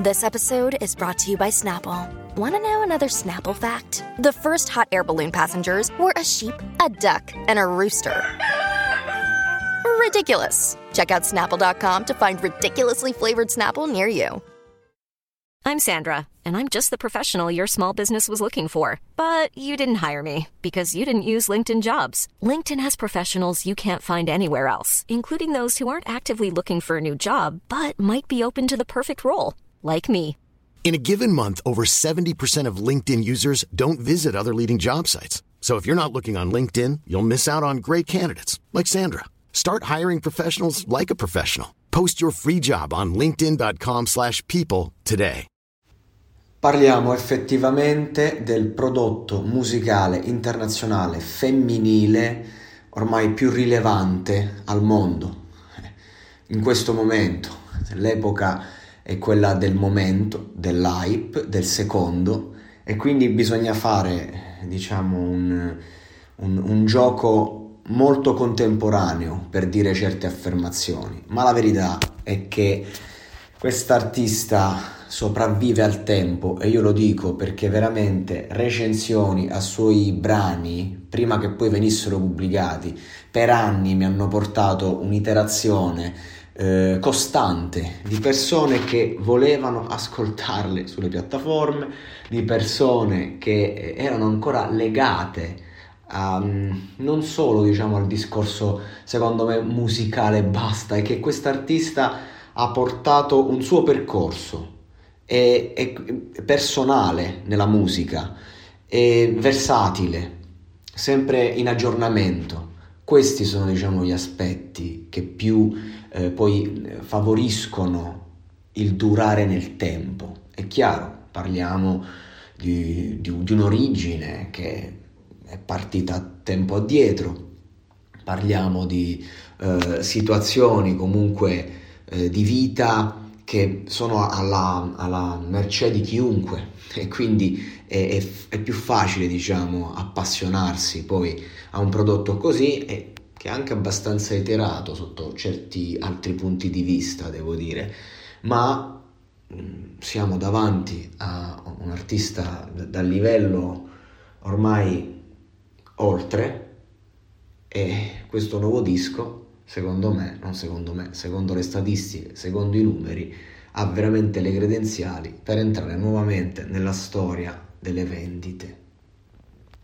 This episode is brought to you by Snapple. Want to know another Snapple fact? The first hot air balloon passengers were a sheep, a duck, and a rooster. Ridiculous. Check out snapple.com to find ridiculously flavored Snapple near you. I'm Sandra, and I'm just the professional your small business was looking for. But you didn't hire me because you didn't use LinkedIn jobs. LinkedIn has professionals you can't find anywhere else, including those who aren't actively looking for a new job but might be open to the perfect role, like me. In a given month, over 70% of LinkedIn users don't visit other leading job sites. So if you're not looking on LinkedIn, you'll miss out on great candidates like Sandra. Start hiring professionals like a professional. Post your free job on linkedin.com/people today. Parliamo effettivamente del prodotto musicale internazionale femminile ormai più rilevante al mondo in questo momento. L'epoca è quella del momento, dell'hype, del secondo e quindi bisogna fare diciamo un, un, un gioco molto contemporaneo per dire certe affermazioni, ma la verità è che quest'artista sopravvive al tempo e io lo dico perché veramente recensioni a suoi brani prima che poi venissero pubblicati per anni mi hanno portato un'iterazione eh, costante di persone che volevano ascoltarle sulle piattaforme, di persone che erano ancora legate a, non solo diciamo al discorso secondo me musicale basta, è che quest'artista ha portato un suo percorso è, è personale nella musica, è versatile, sempre in aggiornamento. Questi sono diciamo gli aspetti che più eh, poi favoriscono il durare nel tempo. È chiaro, parliamo di, di, di un'origine che è partita tempo addietro, parliamo di eh, situazioni comunque eh, di vita che sono alla, alla, mercé di chiunque e quindi è, è, è, più facile diciamo appassionarsi poi a un prodotto così e che è anche abbastanza iterato sotto certi altri punti di vista devo dire. Ma mh, siamo davanti a un artista dal livello ormai oltre e questo nuovo disco secondo me, non secondo me, secondo le statistiche, secondo i numeri, ha veramente le credenziali per entrare nuovamente nella storia delle vendite